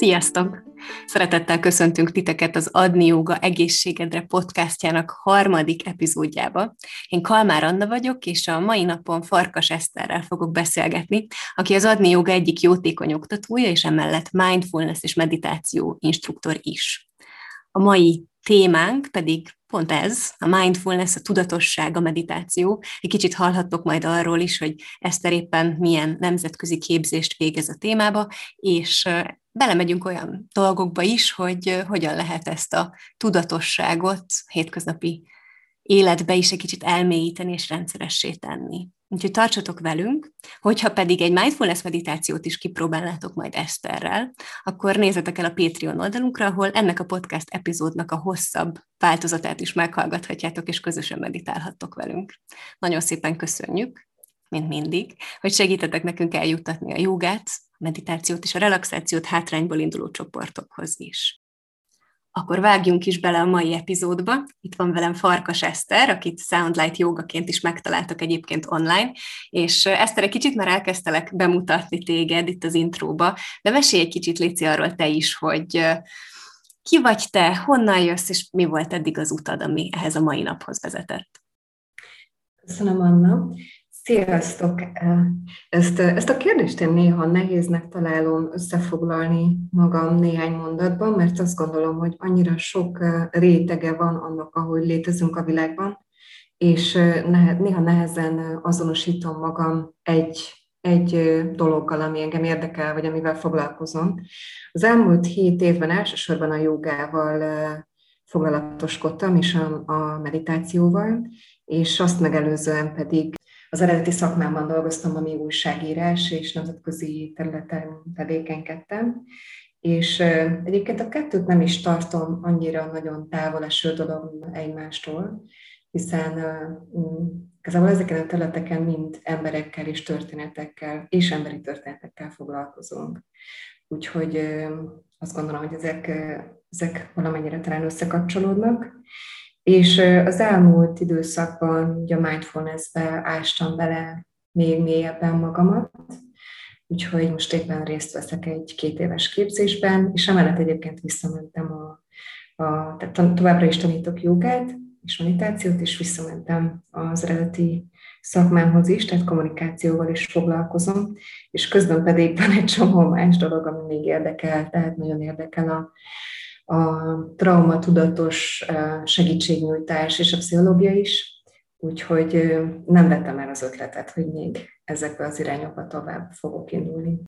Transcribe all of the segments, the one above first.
Sziasztok! Szeretettel köszöntünk titeket az Adni Joga Egészségedre podcastjának harmadik epizódjába. Én Kalmár Anna vagyok, és a mai napon Farkas Eszterrel fogok beszélgetni, aki az Adni Joga egyik jótékony oktatója, és emellett mindfulness és meditáció instruktor is. A mai témánk pedig pont ez, a mindfulness, a tudatosság, a meditáció. Egy kicsit hallhattok majd arról is, hogy Eszter éppen milyen nemzetközi képzést végez a témába, és belemegyünk olyan dolgokba is, hogy hogyan lehet ezt a tudatosságot hétköznapi életbe is egy kicsit elmélyíteni és rendszeressé tenni. Úgyhogy tartsatok velünk, hogyha pedig egy mindfulness meditációt is kipróbálnátok majd Eszterrel, akkor nézzetek el a Patreon oldalunkra, ahol ennek a podcast epizódnak a hosszabb változatát is meghallgathatjátok, és közösen meditálhattok velünk. Nagyon szépen köszönjük, mint mindig, hogy segítetek nekünk eljuttatni a jogát, meditációt és a relaxációt hátrányból induló csoportokhoz is. Akkor vágjunk is bele a mai epizódba. Itt van velem Farkas Eszter, akit Soundlight jogaként is megtaláltak egyébként online, és Eszter, egy kicsit már elkezdtelek bemutatni téged itt az intróba, de mesélj egy kicsit, Léci, arról te is, hogy ki vagy te, honnan jössz, és mi volt eddig az utad, ami ehhez a mai naphoz vezetett? Köszönöm, Anna. Sziasztok! Ezt, ezt a kérdést én néha nehéznek találom összefoglalni magam néhány mondatban, mert azt gondolom, hogy annyira sok rétege van annak, ahogy létezünk a világban, és néha nehezen azonosítom magam egy, egy dologgal, ami engem érdekel, vagy amivel foglalkozom. Az elmúlt hét évben elsősorban a jogával foglalatoskodtam, és a, a meditációval, és azt megelőzően pedig az eredeti szakmámban dolgoztam, ami újságírás, és nemzetközi területen tevékenykedtem, és egyébként a kettőt nem is tartom annyira nagyon távol eső dolog egymástól, hiszen igazából ezeken a területeken mind emberekkel és történetekkel, és emberi történetekkel foglalkozunk. Úgyhogy azt gondolom, hogy ezek, ezek valamennyire talán összekapcsolódnak. És az elmúlt időszakban ugye a mindfulness-be ástam bele még mélyebben magamat, úgyhogy most éppen részt veszek egy két éves képzésben, és emellett egyébként visszamentem a, a tehát továbbra is tanítok jogát és meditációt, és visszamentem az eredeti szakmámhoz is, tehát kommunikációval is foglalkozom, és közben pedig van egy csomó más dolog, ami még érdekel, tehát nagyon érdekel a a traumatudatos segítségnyújtás és a pszichológia is, úgyhogy nem vettem el az ötletet, hogy még ezekbe az irányokba tovább fogok indulni.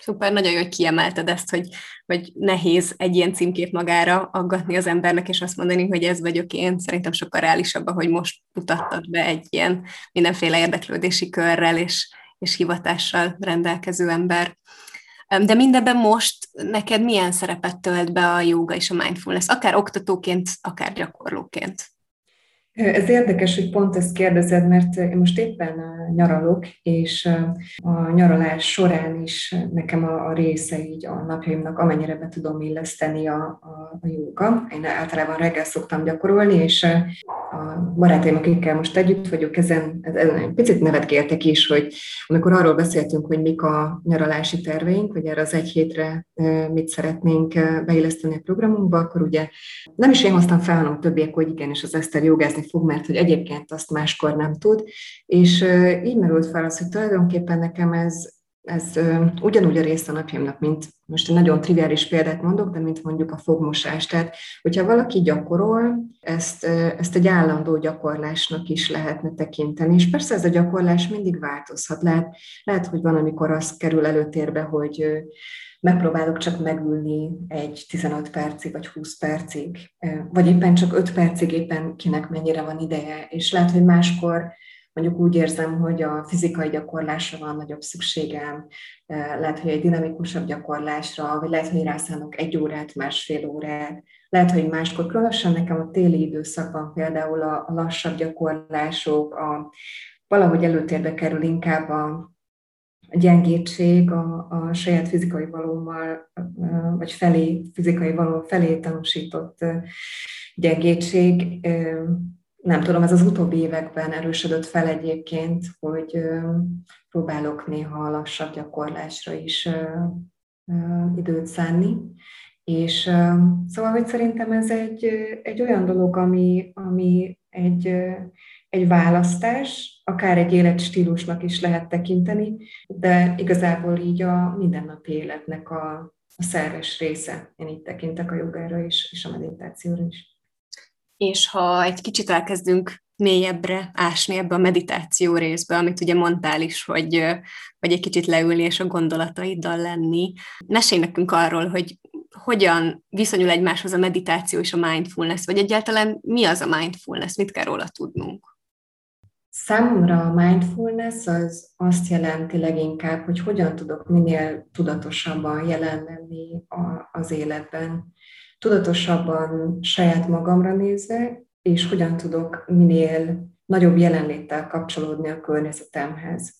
Szuper, nagyon jó, hogy kiemelted ezt, hogy, hogy nehéz egy ilyen címkét magára aggatni az embernek, és azt mondani, hogy ez vagyok én. Szerintem sokkal reálisabb, hogy most mutattad be egy ilyen mindenféle érdeklődési körrel és, és hivatással rendelkező ember. De mindebben most neked milyen szerepet tölt be a joga és a mindfulness, akár oktatóként, akár gyakorlóként? Ez érdekes, hogy pont ezt kérdezed, mert én most éppen nyaralok, és a nyaralás során is nekem a, a része így a napjaimnak, amennyire be tudom illeszteni a, a, a jóga. Én általában reggel szoktam gyakorolni, és a barátaim, akikkel most együtt vagyok, ezen, ezen egy picit nevetgéltek is, hogy amikor arról beszéltünk, hogy mik a nyaralási terveink, hogy erre az egy hétre mit szeretnénk beilleszteni a programunkba, akkor ugye nem is én hoztam fel, hanem többiek, hogy igen, és az Eszter jogázni dolgozni fog, mert hogy egyébként azt máskor nem tud. És így merült fel az, hogy tulajdonképpen nekem ez, ez ugyanúgy a része a napjaimnak, mint most egy nagyon triviális példát mondok, de mint mondjuk a fogmosás. Tehát, hogyha valaki gyakorol, ezt, ezt egy állandó gyakorlásnak is lehetne tekinteni. És persze ez a gyakorlás mindig változhat. Lehet, lehet hogy van, amikor az kerül előtérbe, hogy megpróbálok csak megülni egy 15 percig, vagy 20 percig, vagy éppen csak 5 percig, éppen kinek mennyire van ideje, és lehet, hogy máskor mondjuk úgy érzem, hogy a fizikai gyakorlásra van nagyobb szükségem, lehet, hogy egy dinamikusabb gyakorlásra, vagy lehet, hogy rászánok egy órát, másfél órát, lehet, hogy máskor, különösen nekem a téli időszakban például a lassabb gyakorlások, a, valahogy előtérbe kerül inkább a, gyengétség a, a saját fizikai valómmal, vagy felé, fizikai való felé tanúsított gyengétség. Nem tudom, ez az utóbbi években erősödött fel egyébként, hogy próbálok néha lassabb gyakorlásra is időt szánni. És szóval, hogy szerintem ez egy, egy olyan dolog, ami, ami egy, egy választás, akár egy életstílusnak is lehet tekinteni, de igazából így a mindennapi életnek a, a szerves része. Én így tekintek a jogára is, és a meditációra is. És ha egy kicsit elkezdünk mélyebbre ásni ebbe a meditáció részbe, amit ugye mondtál is, hogy, hogy egy kicsit leülni és a gondolataiddal lenni. Mesélj nekünk arról, hogy hogyan viszonyul egymáshoz a meditáció és a mindfulness, vagy egyáltalán mi az a mindfulness, mit kell róla tudnunk? Számomra a mindfulness az azt jelenti leginkább, hogy hogyan tudok minél tudatosabban jelen lenni az életben, tudatosabban saját magamra nézve, és hogyan tudok minél nagyobb jelenléttel kapcsolódni a környezetemhez.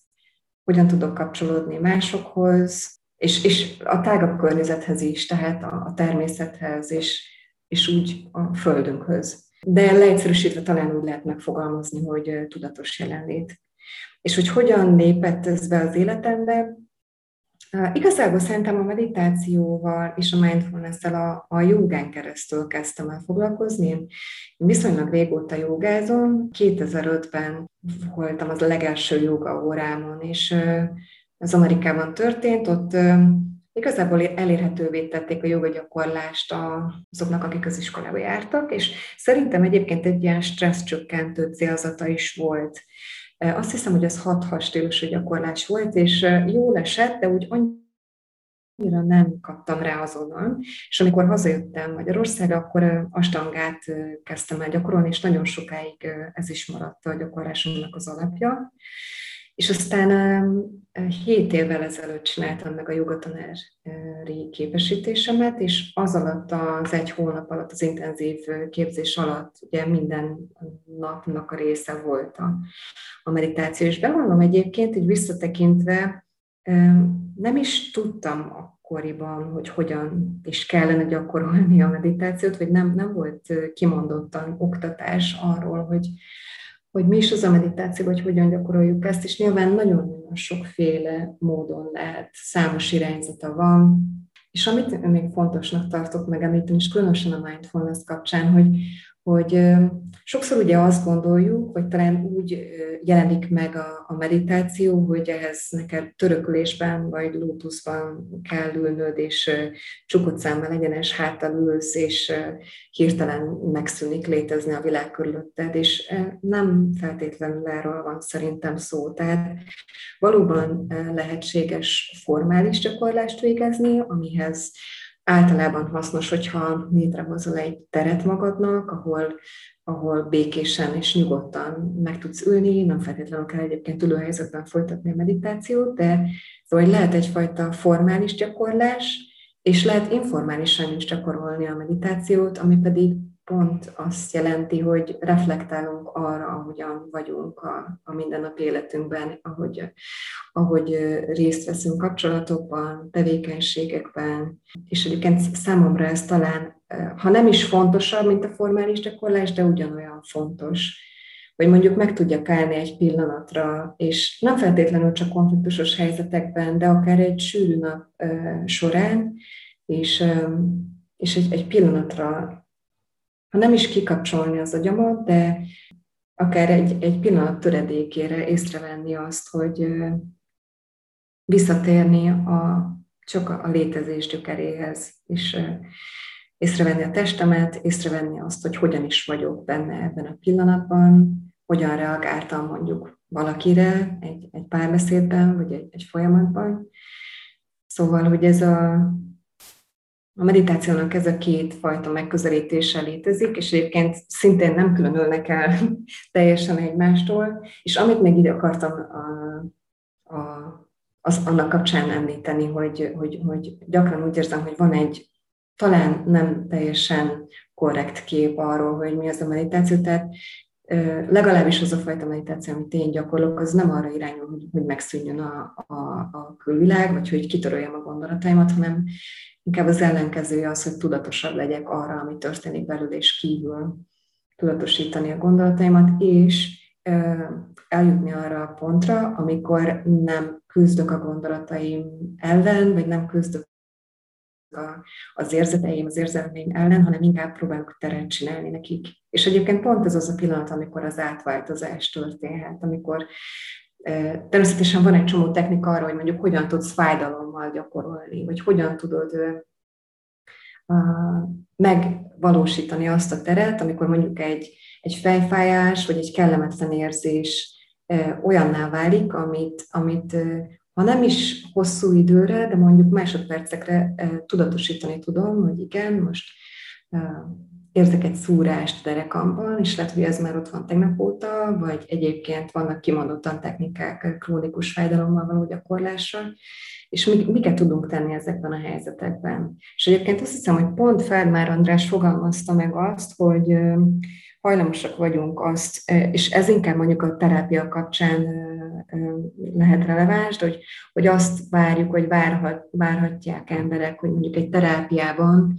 Hogyan tudok kapcsolódni másokhoz, és, és a tágabb környezethez is, tehát a, a természethez, és, és úgy a földünkhöz. De leegyszerűsítve talán úgy lehet megfogalmazni, hogy tudatos jelenlét. És hogy hogyan lépett ez be az életembe, Igazából szerintem a meditációval és a mindfulness-el a, a jogán keresztül kezdtem el foglalkozni. Én viszonylag régóta jogázom. 2005-ben voltam az a legelső joga órámon, és az Amerikában történt, ott igazából elérhetővé tették a jogagyakorlást azoknak, akik az iskolába jártak, és szerintem egyébként egy ilyen stressz csökkentő célzata is volt. Azt hiszem, hogy ez 6 stílusú gyakorlás volt, és jól esett, de úgy annyira nem kaptam rá azonnal. És amikor hazajöttem Magyarországra, akkor astangát kezdtem el gyakorolni, és nagyon sokáig ez is maradt a gyakorlásomnak az alapja. És aztán 7 évvel ezelőtt csináltam meg a jogatanári képesítésemet, és az alatt az egy hónap alatt, az intenzív képzés alatt ugye minden napnak a része volt a, a meditáció. És bevallom egyébként, így visszatekintve, nem is tudtam akkoriban, hogy hogyan is kellene gyakorolni a meditációt, vagy nem, nem volt kimondottan oktatás arról, hogy hogy mi is az a meditáció, vagy hogyan gyakoroljuk ezt, és nyilván nagyon-nagyon sokféle módon lehet, számos irányzata van, és amit még fontosnak tartok megemlíteni, és különösen a mindfulness kapcsán, hogy, hogy sokszor ugye azt gondoljuk, hogy talán úgy jelenik meg a, a meditáció, hogy ehhez neked törökülésben vagy lótuszban kell ülnöd, és csukott számmal egyenes háttal ülsz, és hirtelen megszűnik létezni a világ körülötted, és nem feltétlenül erről van szerintem szó. Tehát valóban lehetséges formális gyakorlást végezni, amihez általában hasznos, hogyha létrehozol egy teret magadnak, ahol, ahol békésen és nyugodtan meg tudsz ülni, nem feltétlenül kell egyébként ülőhelyzetben folytatni a meditációt, de szóval lehet egyfajta formális gyakorlás, és lehet informálisan is gyakorolni a meditációt, ami pedig pont azt jelenti, hogy reflektálunk arra, ahogyan vagyunk a, a mindennapi életünkben, ahogy, ahogy részt veszünk kapcsolatokban, tevékenységekben, és egyébként számomra ez talán, ha nem is fontosabb, mint a formális gyakorlás, de ugyanolyan fontos, hogy mondjuk meg tudjak állni egy pillanatra, és nem feltétlenül csak konfliktusos helyzetekben, de akár egy sűrű nap során, és, és egy, egy pillanatra ha nem is kikapcsolni az agyamat, de akár egy, egy pillanat töredékére észrevenni azt, hogy visszatérni a, csak a létezés gyökeréhez, és észrevenni a testemet, észrevenni azt, hogy hogyan is vagyok benne ebben a pillanatban, hogyan reagáltam mondjuk valakire egy, egy párbeszédben, vagy egy, egy folyamatban. Szóval, hogy ez a, a meditációnak ez a két fajta megközelítése létezik, és egyébként szintén nem különülnek el teljesen egymástól, és amit még ide akartam a, a, az annak kapcsán említeni, hogy, hogy, hogy gyakran úgy érzem, hogy van egy talán nem teljesen korrekt kép arról, hogy mi az a meditáció, tehát legalábbis az a fajta meditáció, amit én gyakorlok, az nem arra irányul, hogy, hogy megszűnjön a, a, a külvilág, vagy hogy kitöröljem a gondolataimat, hanem Inkább az ellenkezője az, hogy tudatosabb legyek arra, ami történik belül és kívül, tudatosítani a gondolataimat, és eljutni arra a pontra, amikor nem küzdök a gondolataim ellen, vagy nem küzdök a, az érzeteim, az érzelmeim ellen, hanem inkább próbálok teret csinálni nekik. És egyébként pont ez az a pillanat, amikor az átváltozás történhet, amikor Természetesen van egy csomó technika arra, hogy mondjuk hogyan tudsz fájdalommal gyakorolni, vagy hogyan tudod megvalósítani azt a teret, amikor mondjuk egy, egy fejfájás, vagy egy kellemetlen érzés olyanná válik, amit, amit ha nem is hosszú időre, de mondjuk másodpercekre tudatosítani tudom, hogy igen, most érzek egy szúrást derekamban, és lehet, hogy ez már ott van tegnap óta, vagy egyébként vannak kimondottan technikák krónikus fájdalommal való gyakorlásra, és mi, miket tudunk tenni ezekben a helyzetekben. És egyébként azt hiszem, hogy pont Feldmár András fogalmazta meg azt, hogy hajlamosak vagyunk azt, és ez inkább mondjuk a terápia kapcsán lehet releváns, hogy, hogy azt várjuk, hogy várhat, várhatják emberek, hogy mondjuk egy terápiában,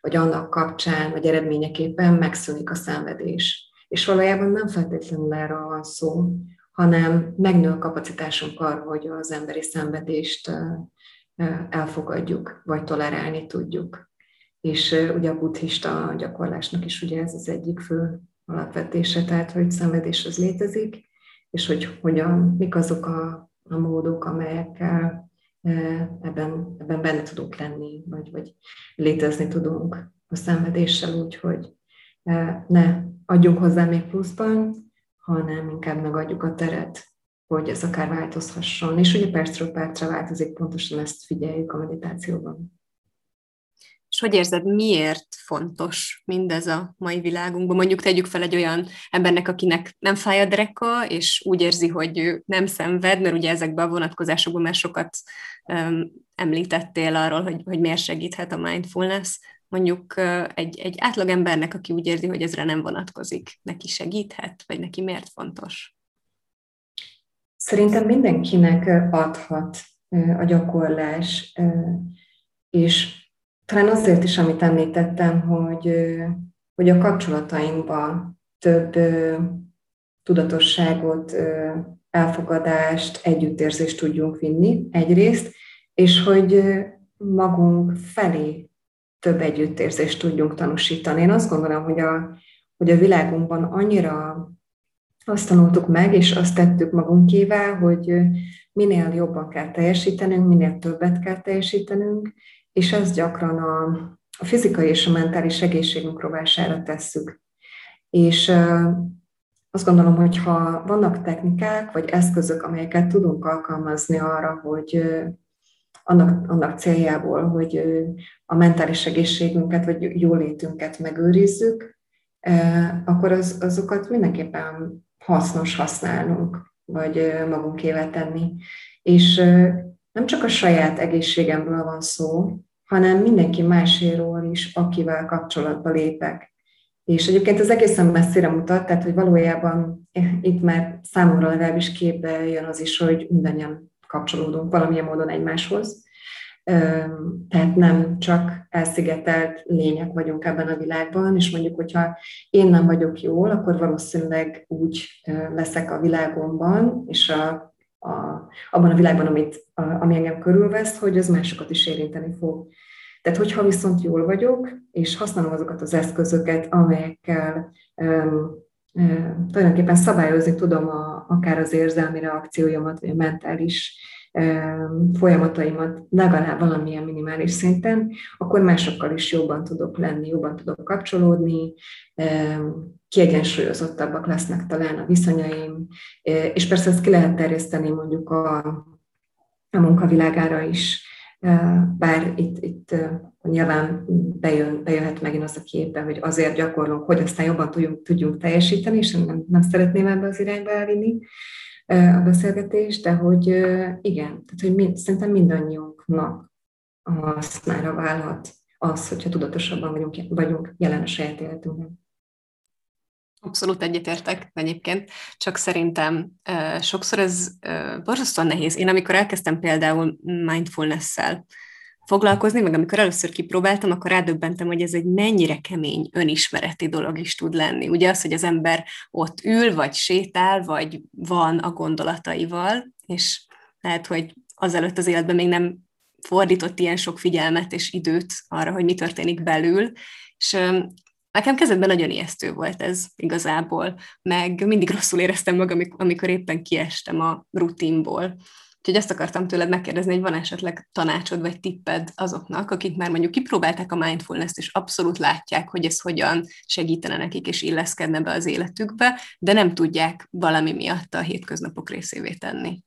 vagy annak kapcsán, vagy eredményeképpen megszűnik a szenvedés. És valójában nem feltétlenül erről van szó, hanem megnő a kapacitásunk arra, hogy az emberi szenvedést elfogadjuk, vagy tolerálni tudjuk. És ugye a buddhista gyakorlásnak is ugye ez az egyik fő alapvetése, tehát hogy szenvedés az létezik, és hogy hogyan, mik azok a, a módok, amelyekkel ebben, ebben benne tudunk lenni, vagy, vagy létezni tudunk a szenvedéssel úgy, hogy ne adjunk hozzá még pluszban, hanem inkább megadjuk a teret, hogy ez akár változhasson. És ugye percről percre változik, pontosan ezt figyeljük a meditációban. És hogy érzed, miért fontos mindez a mai világunkban? Mondjuk tegyük fel egy olyan embernek, akinek nem fáj a dereka, és úgy érzi, hogy ő nem szenved, mert ugye ezekben a vonatkozásokban már sokat um, említettél arról, hogy, hogy miért segíthet a mindfulness. Mondjuk uh, egy, egy átlagembernek, aki úgy érzi, hogy ezre nem vonatkozik, neki segíthet, vagy neki miért fontos? Szerintem mindenkinek adhat a gyakorlás, és talán azért is, amit említettem, hogy, hogy a kapcsolatainkban több tudatosságot, elfogadást, együttérzést tudjunk vinni egyrészt, és hogy magunk felé több együttérzést tudjunk tanúsítani. Én azt gondolom, hogy a, hogy a világunkban annyira azt tanultuk meg, és azt tettük magunkével, hogy minél jobban kell teljesítenünk, minél többet kell teljesítenünk, és ezt gyakran a, a fizikai és a mentális egészségünk rovására tesszük. És azt gondolom, hogy ha vannak technikák vagy eszközök, amelyeket tudunk alkalmazni arra, hogy annak, annak céljából, hogy a mentális egészségünket vagy jólétünket megőrizzük, akkor az, azokat mindenképpen hasznos használnunk, vagy magunkével tenni. És nem csak a saját egészségemről van szó, hanem mindenki máséról is, akivel kapcsolatba lépek. És egyébként ez egészen messzire mutat, tehát hogy valójában itt már számomra legalábbis képbe jön az is, hogy mindannyian kapcsolódunk valamilyen módon egymáshoz. Tehát nem csak elszigetelt lények vagyunk ebben a világban, és mondjuk, hogyha én nem vagyok jól, akkor valószínűleg úgy leszek a világomban, és a a, abban a világban, amit, a, ami engem körülvesz, hogy az másokat is érinteni fog. Tehát, hogyha viszont jól vagyok, és használom azokat az eszközöket, amelyekkel um, um, tulajdonképpen szabályozni tudom a, akár az érzelmi reakcióimat, vagy a mentális folyamataimat legalább valamilyen minimális szinten, akkor másokkal is jobban tudok lenni, jobban tudok kapcsolódni, kiegyensúlyozottabbak lesznek talán a viszonyaim, és persze ezt ki lehet terjeszteni mondjuk a, a munkavilágára is, bár itt, itt nyilván bejön, bejöhet megint az a képbe, hogy azért gyakorlunk, hogy aztán jobban tudjunk, tudjunk teljesíteni, és nem, nem szeretném ebbe az irányba elvinni a beszélgetést, de hogy igen, tehát hogy mind, szerintem mindannyiunknak a hasznára válhat az, hogyha tudatosabban vagyunk, vagyunk jelen a saját életünkben. Abszolút egyetértek egyébként, csak szerintem sokszor ez borzasztóan nehéz. Én amikor elkezdtem például mindfulness-szel foglalkozni, meg amikor először kipróbáltam, akkor rádöbbentem, hogy ez egy mennyire kemény önismereti dolog is tud lenni. Ugye az, hogy az ember ott ül, vagy sétál, vagy van a gondolataival, és lehet, hogy azelőtt az életben még nem fordított ilyen sok figyelmet és időt arra, hogy mi történik belül, és Nekem kezdetben nagyon ijesztő volt ez igazából, meg mindig rosszul éreztem magam, amikor éppen kiestem a rutinból. Úgyhogy azt akartam tőled megkérdezni, hogy van esetleg tanácsod vagy tipped azoknak, akik már mondjuk kipróbálták a mindfulness-t, és abszolút látják, hogy ez hogyan segítene nekik, és illeszkedne be az életükbe, de nem tudják valami miatt a hétköznapok részévé tenni.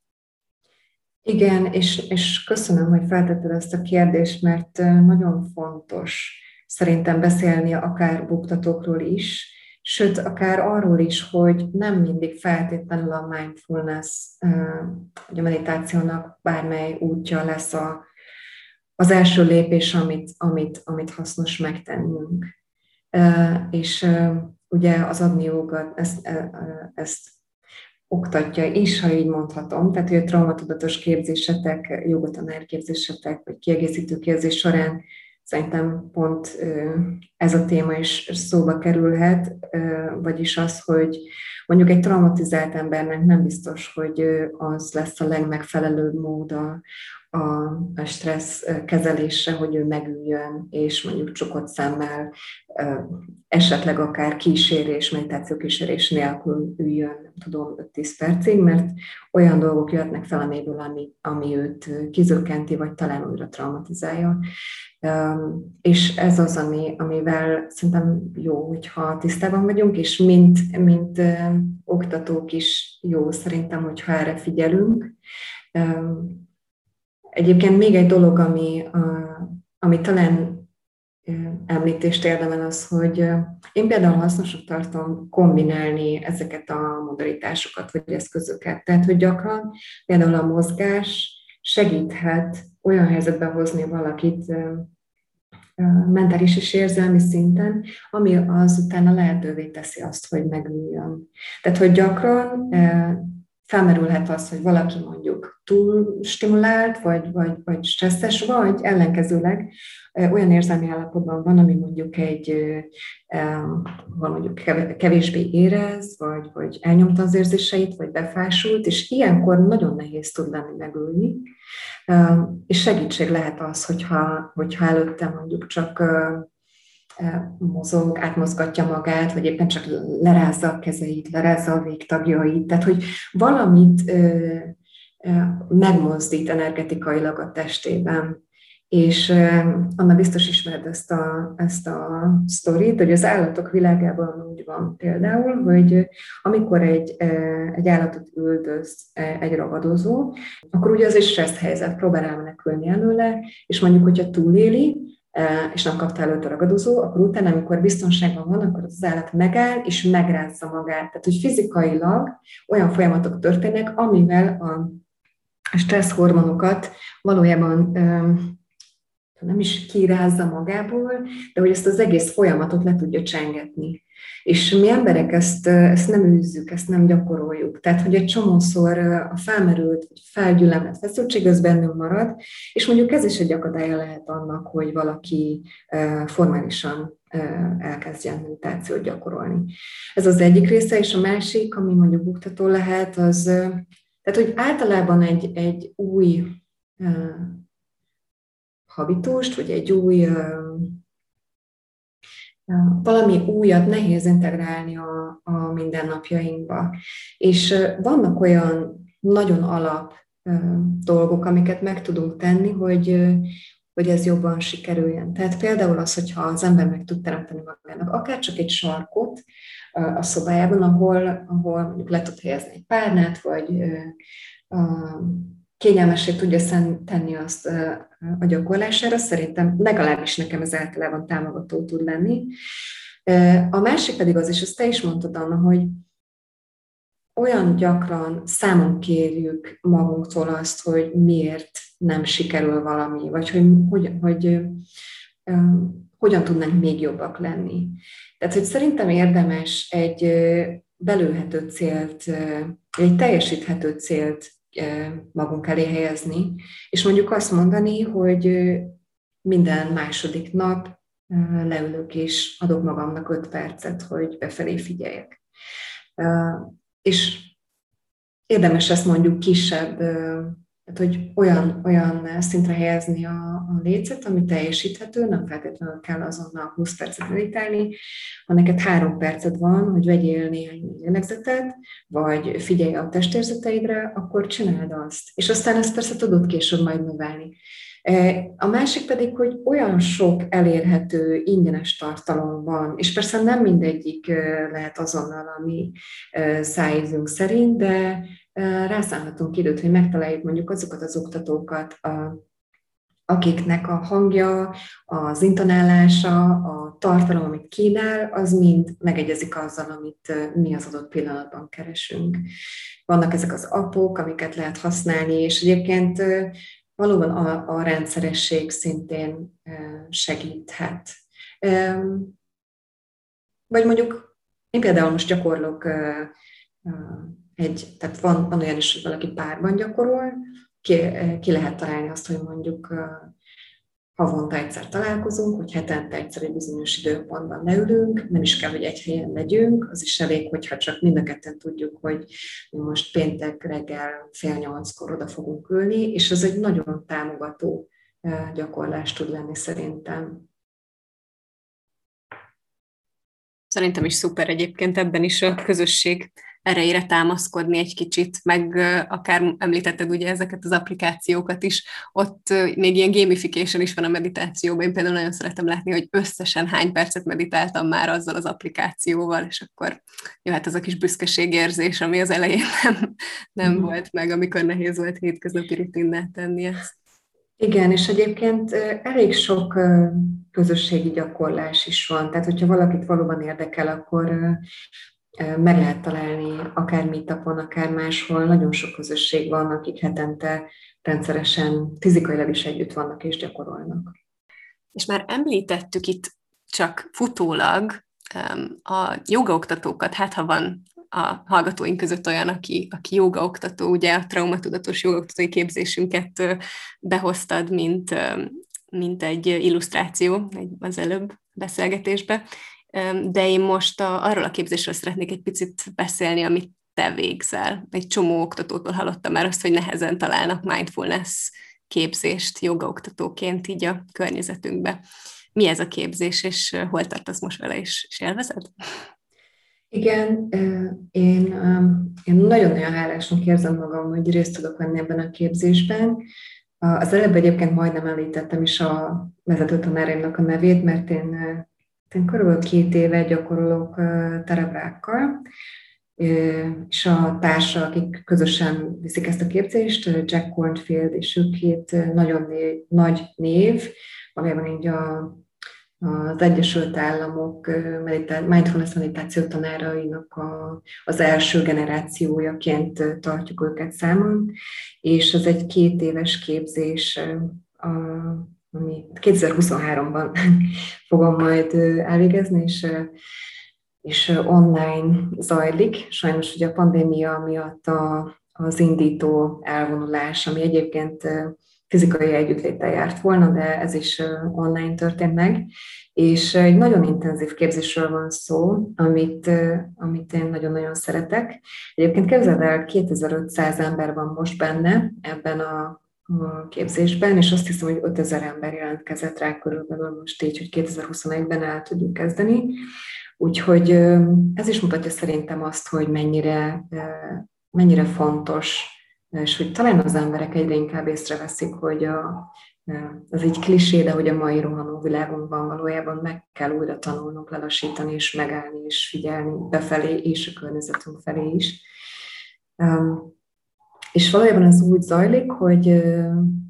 Igen, és, és köszönöm, hogy feltetted ezt a kérdést, mert nagyon fontos szerintem beszélni akár buktatókról is, sőt, akár arról is, hogy nem mindig feltétlenül a mindfulness, vagy a meditációnak bármely útja lesz a, az első lépés, amit, amit, amit hasznos megtennünk. És ugye az adni jogat ezt, ezt oktatja is, ha így mondhatom. Tehát, hogy a traumatudatos képzésetek, jogotanárképzésetek, vagy kiegészítő képzés során Szerintem pont ez a téma is szóba kerülhet, vagyis az, hogy mondjuk egy traumatizált embernek nem biztos, hogy az lesz a legmegfelelőbb mód a stressz kezelésre, hogy ő megüljön, és mondjuk csukott szemmel, esetleg akár kísérés, meditáció kísérés nélkül üljön, nem tudom, 5-10 percig, mert olyan dolgok jöhetnek fel a mélyből, ami, ami őt kizökkenti, vagy talán újra traumatizálja. És ez az, ami, amivel szerintem jó, hogyha tisztában vagyunk, és mint, mint oktatók is jó szerintem, hogyha erre figyelünk. Egyébként még egy dolog, ami, ami talán említést érdemel az, hogy én például hasznosnak tartom kombinálni ezeket a modalitásokat vagy eszközöket. Tehát, hogy gyakran például a mozgás segíthet olyan helyzetbe hozni valakit mentális és érzelmi szinten, ami azután lehetővé teszi azt, hogy megüljön. Tehát, hogy gyakran felmerülhet az, hogy valaki mondjuk túl stimulált, vagy, vagy, vagy stresszes, vagy ellenkezőleg olyan érzelmi állapotban van, ami mondjuk egy, van mondjuk kevésbé érez, vagy, vagy elnyomta az érzéseit, vagy befásult, és ilyenkor nagyon nehéz tud lenni megülni. És segítség lehet az, hogyha, hogyha előtte mondjuk csak mozog, átmozgatja magát, vagy éppen csak lerázza a kezeit, lerázza a végtagjait, tehát hogy valamit megmozdít energetikailag a testében. És Anna biztos ismered ezt a, ezt a sztorit, hogy az állatok világában úgy van például, hogy amikor egy, egy állatot üldöz egy ragadozó, akkor ugye az egy stressz helyzet, próbál elmenekülni előle, és mondjuk, hogyha túléli, és nem kapta előtt a ragadozó, akkor utána, amikor biztonságban van, akkor az állat megáll és megrázza magát. Tehát, hogy fizikailag olyan folyamatok történnek, amivel a stressz hormonokat valójában nem is kirázza magából, de hogy ezt az egész folyamatot le tudja csengetni. És mi emberek ezt, ezt nem űzzük, ezt nem gyakoroljuk. Tehát, hogy egy csomószor a felmerült, vagy felgyülemlett feszültség az bennünk marad, és mondjuk ez is egy akadálya lehet annak, hogy valaki formálisan elkezdjen meditációt gyakorolni. Ez az egyik része, és a másik, ami mondjuk buktató lehet, az, tehát, hogy általában egy, egy új habitust, vagy egy új valami újat nehéz integrálni a, a mindennapjainkba. És vannak olyan nagyon alap dolgok, amiket meg tudunk tenni, hogy, hogy ez jobban sikerüljen. Tehát például az, hogyha az ember meg tud teremteni magának akár csak egy sarkot a szobájában, ahol, ahol mondjuk le tud helyezni egy párnát, vagy kényelmesé tudja tenni azt a gyakorlására, szerintem legalábbis nekem ez általában támogató tud lenni. A másik pedig az, és ezt te is mondtad, Anna, hogy olyan gyakran számon kérjük magunktól azt, hogy miért nem sikerül valami, vagy hogy, hogy, hogy hogyan tudnánk még jobbak lenni. Tehát, hogy szerintem érdemes egy belőhető célt, egy teljesíthető célt magunk elé helyezni, és mondjuk azt mondani, hogy minden második nap leülök és adok magamnak öt percet, hogy befelé figyeljek. És érdemes ezt mondjuk kisebb tehát, hogy olyan, olyan szintre helyezni a, a lécet, ami teljesíthető, nem feltétlenül kell azonnal 20 percet meditálni, ha neked három perced van, hogy vegyél néhány lélegzetet, vagy figyelj a testérzeteidre, akkor csináld azt. És aztán ezt persze tudod később majd növelni. E, a másik pedig, hogy olyan sok elérhető ingyenes tartalom van, és persze nem mindegyik e, lehet azonnal, ami e, szájízünk szerint, de rászállhatunk időt, hogy megtaláljuk mondjuk azokat az oktatókat, akiknek a hangja, az intonálása, a tartalom, amit kínál, az mind megegyezik azzal, amit mi az adott pillanatban keresünk. Vannak ezek az appok, amiket lehet használni, és egyébként valóban a, a rendszeresség szintén segíthet. Vagy mondjuk én például most gyakorlok egy, tehát van, van olyan is, hogy valaki párban gyakorol, ki, ki lehet találni azt, hogy mondjuk havonta egyszer találkozunk, hogy hetente egyszer egy bizonyos időpontban leülünk, nem is kell, hogy egy helyen legyünk, az is elég, hogyha csak mind a ketten tudjuk, hogy mi most péntek reggel fél nyolckor oda fogunk ülni, és ez egy nagyon támogató gyakorlás tud lenni szerintem. Szerintem is szuper egyébként ebben is a közösség erejére támaszkodni egy kicsit, meg akár említetted ugye ezeket az applikációkat is, ott még ilyen gamification is van a meditációban. Én például nagyon szeretem látni, hogy összesen hány percet meditáltam már azzal az applikációval, és akkor jöhet az a kis büszkeségérzés, ami az elején nem, nem mm. volt meg, amikor nehéz volt hétköznapi rutinná tenni ezt. Igen, és egyébként elég sok közösségi gyakorlás is van. Tehát, hogyha valakit valóban érdekel, akkor meg lehet találni akár meetupon, akár máshol. Nagyon sok közösség van, akik hetente rendszeresen fizikailag is együtt vannak és gyakorolnak. És már említettük itt csak futólag a jogaoktatókat, hát ha van a hallgatóink között olyan, aki, aki jogaoktató, ugye a traumatudatos jogaoktatói képzésünket behoztad, mint, mint egy illusztráció egy, az előbb beszélgetésbe, de én most a, arról a képzésről szeretnék egy picit beszélni, amit te végzel. Egy csomó oktatótól hallottam már azt, hogy nehezen találnak mindfulness képzést jogaoktatóként így a környezetünkbe. Mi ez a képzés, és hol tartasz most vele, és, és élvezed? Igen, én, én nagyon-nagyon hálásnak érzem magam, hogy részt tudok venni ebben a képzésben. Az előbb egyébként majdnem említettem is a vezető tanáraimnak a nevét, mert én én körülbelül két éve gyakorolok terebrákkal, és a társa, akik közösen viszik ezt a képzést, Jack Cornfield, és ők két nagyon név, nagy név, valójában így a, az Egyesült Államok mindfulness meditáció tanárainak a, az első generációjaként tartjuk őket számon, és ez egy két éves képzés a, ami 2023-ban fogom majd elvégezni, és, és online zajlik. Sajnos ugye a pandémia miatt a, az indító elvonulás, ami egyébként fizikai együttléttel járt volna, de ez is online történt meg, és egy nagyon intenzív képzésről van szó, amit, amit én nagyon-nagyon szeretek. Egyébként képzeld el, 2500 ember van most benne ebben a a képzésben, és azt hiszem, hogy 5000 ember jelentkezett rá körülbelül most így, hogy 2021-ben el tudjuk kezdeni. Úgyhogy ez is mutatja szerintem azt, hogy mennyire, mennyire fontos, és hogy talán az emberek egyre inkább észreveszik, hogy a, az egy klisé, de hogy a mai rohanó világunkban valójában meg kell újra tanulnunk lelassítani, és megállni, és figyelni befelé, és a környezetünk felé is. És valójában ez úgy zajlik, hogy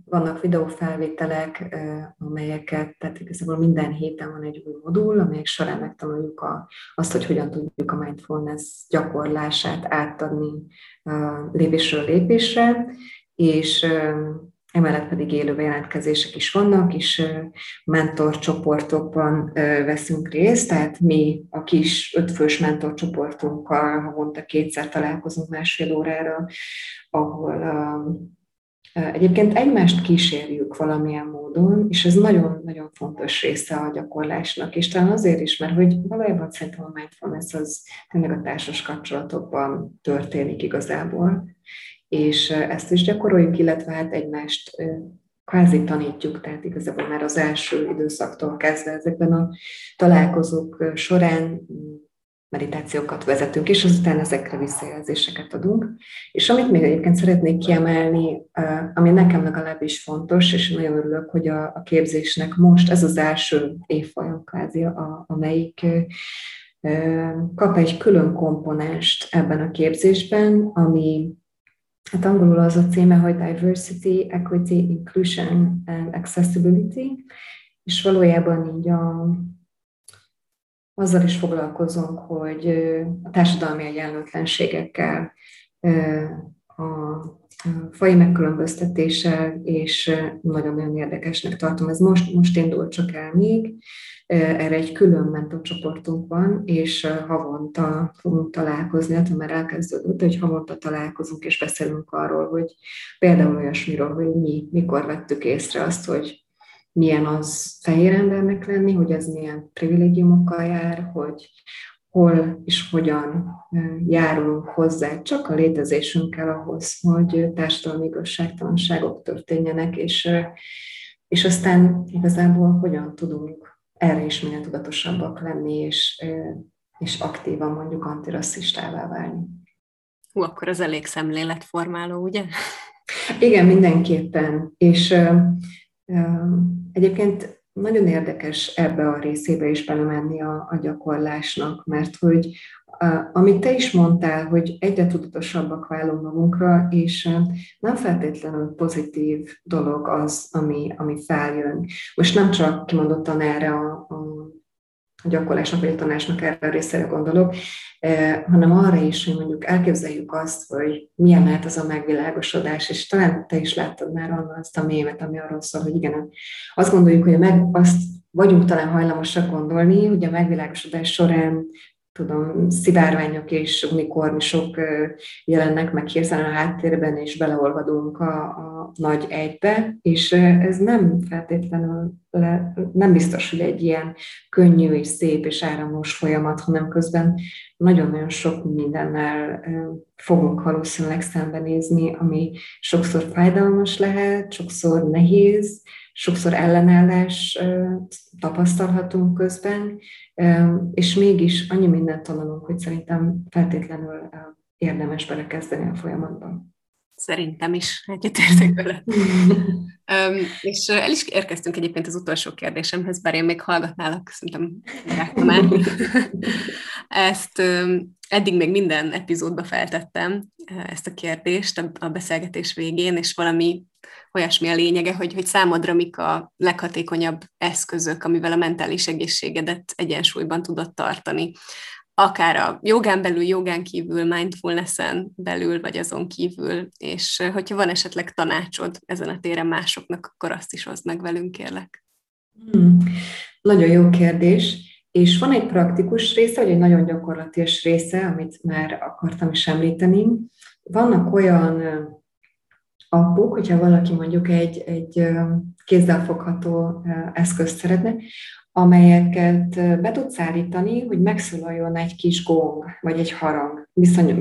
vannak videófelvételek, amelyeket, tehát igazából minden héten van egy új modul, amelyek során megtanuljuk a, azt, hogy hogyan tudjuk a mindfulness gyakorlását átadni lépésről lépésre, és Emellett pedig élő jelentkezések is vannak, és mentorcsoportokban veszünk részt, tehát mi a kis ötfős mentorcsoportunkkal havonta kétszer találkozunk másfél órára, ahol egyébként egymást kísérjük valamilyen módon, és ez nagyon-nagyon fontos része a gyakorlásnak, és talán azért is, mert hogy valójában szerintem a mindfulness az tényleg a társas kapcsolatokban történik igazából, és ezt is gyakoroljuk, illetve hát egymást kvázi tanítjuk, tehát igazából már az első időszaktól kezdve ezekben a találkozók során meditációkat vezetünk, és azután ezekre visszajelzéseket adunk. És amit még egyébként szeretnék kiemelni, ami nekem legalábbis fontos, és nagyon örülök, hogy a, a képzésnek most ez az első évfolyam kvázi, a, amelyik kap egy külön komponást ebben a képzésben, ami hát angolul az a címe, hogy Diversity, Equity, Inclusion and Accessibility, és valójában így a, azzal is foglalkozunk, hogy a társadalmi egyenlőtlenségekkel, a fai megkülönböztetéssel, és nagyon-nagyon érdekesnek tartom. Ez most, most indult csak el még, erre egy külön mentorcsoportunk van, és havonta fogunk találkozni, hát már elkezdődött, hogy havonta találkozunk és beszélünk arról, hogy például olyasmiről, hogy mi mikor vettük észre azt, hogy milyen az fehér embernek lenni, hogy ez milyen privilégiumokkal jár, hogy hol és hogyan járulunk hozzá csak a létezésünkkel ahhoz, hogy társadalmi igazságtalanságok történjenek, és, és aztán igazából hogyan tudunk erre is minél tudatosabbak lenni, és, és aktívan mondjuk antirasszistává válni. Hú, akkor az elég szemléletformáló, ugye? Igen, mindenképpen. És Egyébként nagyon érdekes ebbe a részébe is belemenni a, a gyakorlásnak, mert hogy amit te is mondtál, hogy egyre tudatosabbak válunk magunkra, és nem feltétlenül pozitív dolog az, ami, ami feljön. Most nem csak kimondottan erre a gyakorlásnak vagy a tanásnak erre a részére gondolok, eh, hanem arra is, hogy mondjuk elképzeljük azt, hogy milyen lehet az a megvilágosodás, és talán te is láttad már annak azt a mémet, ami arról szól, hogy igen, azt gondoljuk, hogy meg, azt vagyunk talán hajlamosak gondolni, hogy a megvilágosodás során tudom, szivárványok és unikornisok jelennek meg hirtelen a háttérben, és beleolvadunk a, a nagy egybe, és ez nem feltétlenül, le, nem biztos, hogy egy ilyen könnyű és szép és áramlós folyamat, hanem közben nagyon-nagyon sok mindennel fogunk valószínűleg szembenézni, ami sokszor fájdalmas lehet, sokszor nehéz, sokszor ellenállás tapasztalhatunk közben, és mégis annyi mindent tanulunk, hogy szerintem feltétlenül érdemes belekezdeni a folyamatban. Szerintem is egyetértek vele. um, és el is érkeztünk egyébként az utolsó kérdésemhez, bár én még hallgatnálak, szerintem már. Ezt um, eddig még minden epizódba feltettem ezt a kérdést a, beszélgetés végén, és valami olyasmi a lényege, hogy, hogy számodra mik a leghatékonyabb eszközök, amivel a mentális egészségedet egyensúlyban tudod tartani. Akár a jogán belül, jogán kívül, mindfulness-en belül, vagy azon kívül, és hogyha van esetleg tanácsod ezen a téren másoknak, akkor azt is hozd meg velünk, kérlek. Hmm. Nagyon jó kérdés. És van egy praktikus része, vagy egy nagyon gyakorlatias része, amit már akartam is említeni. Vannak olyan appok, hogyha valaki mondjuk egy, egy kézzelfogható eszközt szeretne, amelyeket be tudsz állítani, hogy megszólaljon egy kis gong, vagy egy harang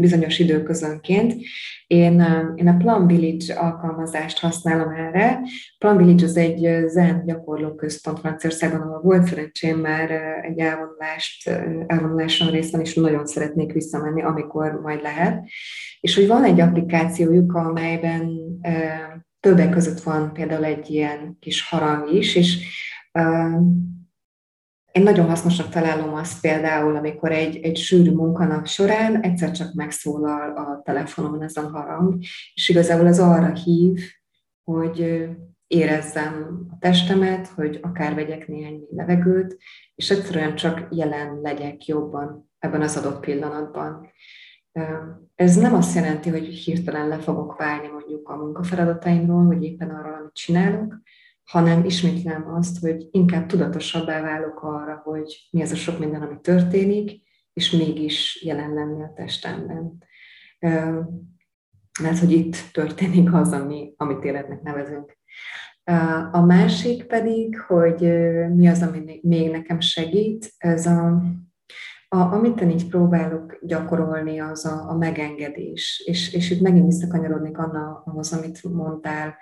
bizonyos időközönként. Én, én a Plum Village alkalmazást használom erre. Plum Village az egy zen gyakorló központ Franciaországban, ahol volt szerencsém már egy elvonulást, elvonuláson részben, és nagyon szeretnék visszamenni, amikor majd lehet. És hogy van egy applikációjuk, amelyben többek között van például egy ilyen kis harang is, és én nagyon hasznosnak találom azt például, amikor egy, egy sűrű munkanap során egyszer csak megszólal a telefonomon ez a harang, és igazából az arra hív, hogy érezzem a testemet, hogy akár vegyek néhány levegőt, és egyszerűen csak jelen legyek jobban ebben az adott pillanatban. Ez nem azt jelenti, hogy hirtelen le fogok válni mondjuk a munkafeladataimról, vagy éppen arról, amit csinálok, hanem ismétlem azt, hogy inkább tudatosabbá válok arra, hogy mi az a sok minden, ami történik, és mégis jelen lenni a testemben. Mert hogy itt történik az, ami, amit életnek nevezünk. A másik pedig, hogy mi az, ami még nekem segít, ez a A, amit én így próbálok gyakorolni, az a, a megengedés. És, és itt megint visszakanyarodnék Anna ahhoz, amit mondtál,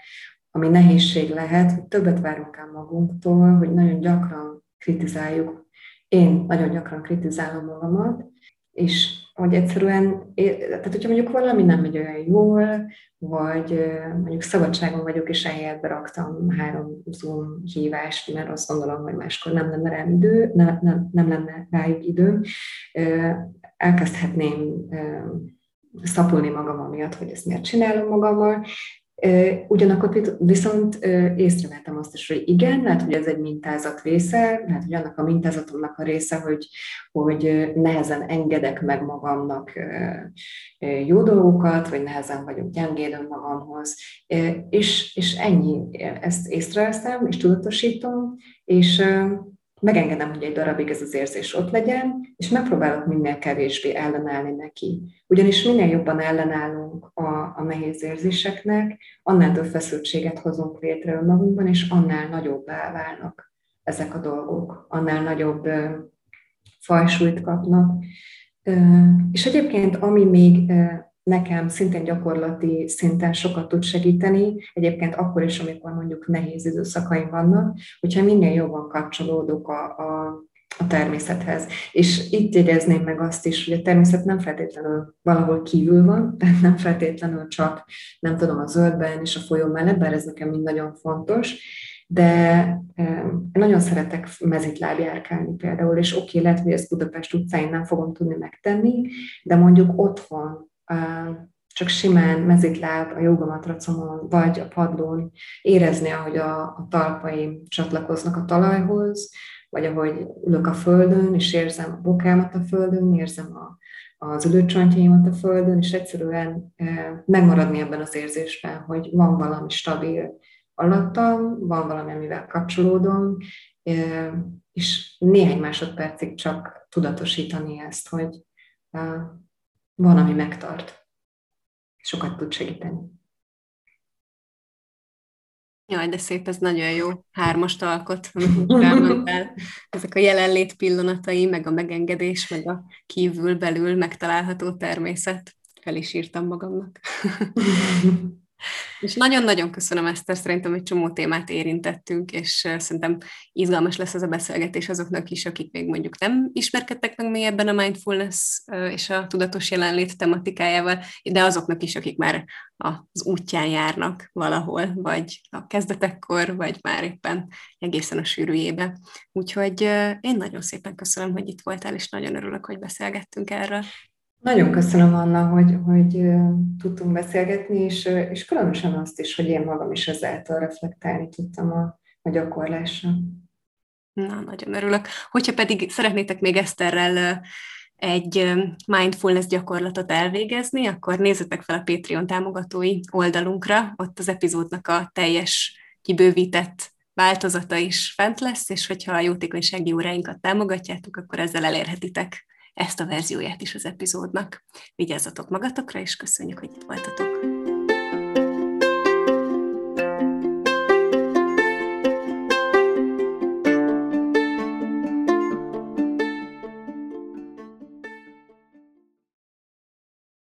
ami nehézség lehet, hogy többet várunk el magunktól, hogy nagyon gyakran kritizáljuk. Én nagyon gyakran kritizálom magamat, és hogy egyszerűen, tehát hogyha mondjuk valami nem megy olyan jól, vagy mondjuk szabadságon vagyok, és eljátba raktam három Zoom hívást, mert azt gondolom, hogy máskor nem lenne rám idő, nem, nem, nem lenne rájuk időm, elkezdhetném szapulni magam amiatt, hogy ezt miért csinálom magammal, Ugyanakkor viszont észrevettem azt is, hogy igen, lehet, hogy ez egy mintázat része, lehet, hogy annak a mintázatomnak a része, hogy, hogy nehezen engedek meg magamnak jó dolgokat, vagy nehezen vagyok gyengéd magamhoz, és, és ennyi, ezt észreveszem, és tudatosítom, és megengedem, hogy egy darabig ez az érzés ott legyen, és megpróbálok minél kevésbé ellenállni neki. Ugyanis minél jobban ellenállunk a, a nehéz érzéseknek, annál több feszültséget hozunk létre önmagunkban, és annál nagyobbá válnak ezek a dolgok, annál nagyobb ö, fajsúlyt kapnak. Ö, és egyébként, ami még nekem szintén gyakorlati szinten sokat tud segíteni, egyébként akkor is, amikor mondjuk nehéz időszakaim vannak, hogyha minél jobban kapcsolódok a, a, a természethez. És itt jegyezném meg azt is, hogy a természet nem feltétlenül valahol kívül van, tehát nem feltétlenül csak, nem tudom, a zöldben és a folyó mellett, bár ez nekem mind nagyon fontos, de nagyon szeretek mezitláb járkálni például, és oké, okay, lehet, hogy ezt Budapest utcáin nem fogom tudni megtenni, de mondjuk otthon csak simán mezitláb a jogamatracomon, vagy a padlón érezni, ahogy a, a talpaim csatlakoznak a talajhoz, vagy ahogy ülök a földön, és érzem a bokámat a földön, érzem a, az ülőcsontjaimat a földön, és egyszerűen megmaradni ebben az érzésben, hogy van valami stabil alattam, van valami, amivel kapcsolódom, és néhány másodpercig csak tudatosítani ezt, hogy van, ami megtart. Sokat tud segíteni. Jaj, de szép, ez nagyon jó. Hármast alkot, amit elmondtál. Ezek a jelenlét pillanatai, meg a megengedés, meg a kívül-belül megtalálható természet. El is írtam magamnak. És nagyon-nagyon köszönöm ezt, szerintem egy csomó témát érintettünk, és szerintem izgalmas lesz ez a beszélgetés azoknak is, akik még mondjuk nem ismerkedtek meg még ebben a mindfulness és a tudatos jelenlét tematikájával, de azoknak is, akik már az útján járnak valahol, vagy a kezdetekkor, vagy már éppen egészen a sűrűjébe. Úgyhogy én nagyon szépen köszönöm, hogy itt voltál, és nagyon örülök, hogy beszélgettünk erről. Nagyon köszönöm, Anna, hogy, hogy tudtunk beszélgetni, és, és különösen azt is, hogy én magam is ezáltal reflektálni tudtam a, a gyakorlásra. Na, nagyon örülök. Hogyha pedig szeretnétek még Eszterrel egy mindfulness gyakorlatot elvégezni, akkor nézzetek fel a Patreon támogatói oldalunkra, ott az epizódnak a teljes kibővített változata is fent lesz, és hogyha a jótékonysági óráinkat támogatjátok, akkor ezzel elérhetitek ezt a verzióját is az epizódnak. Vigyázzatok magatokra, és köszönjük, hogy itt voltatok!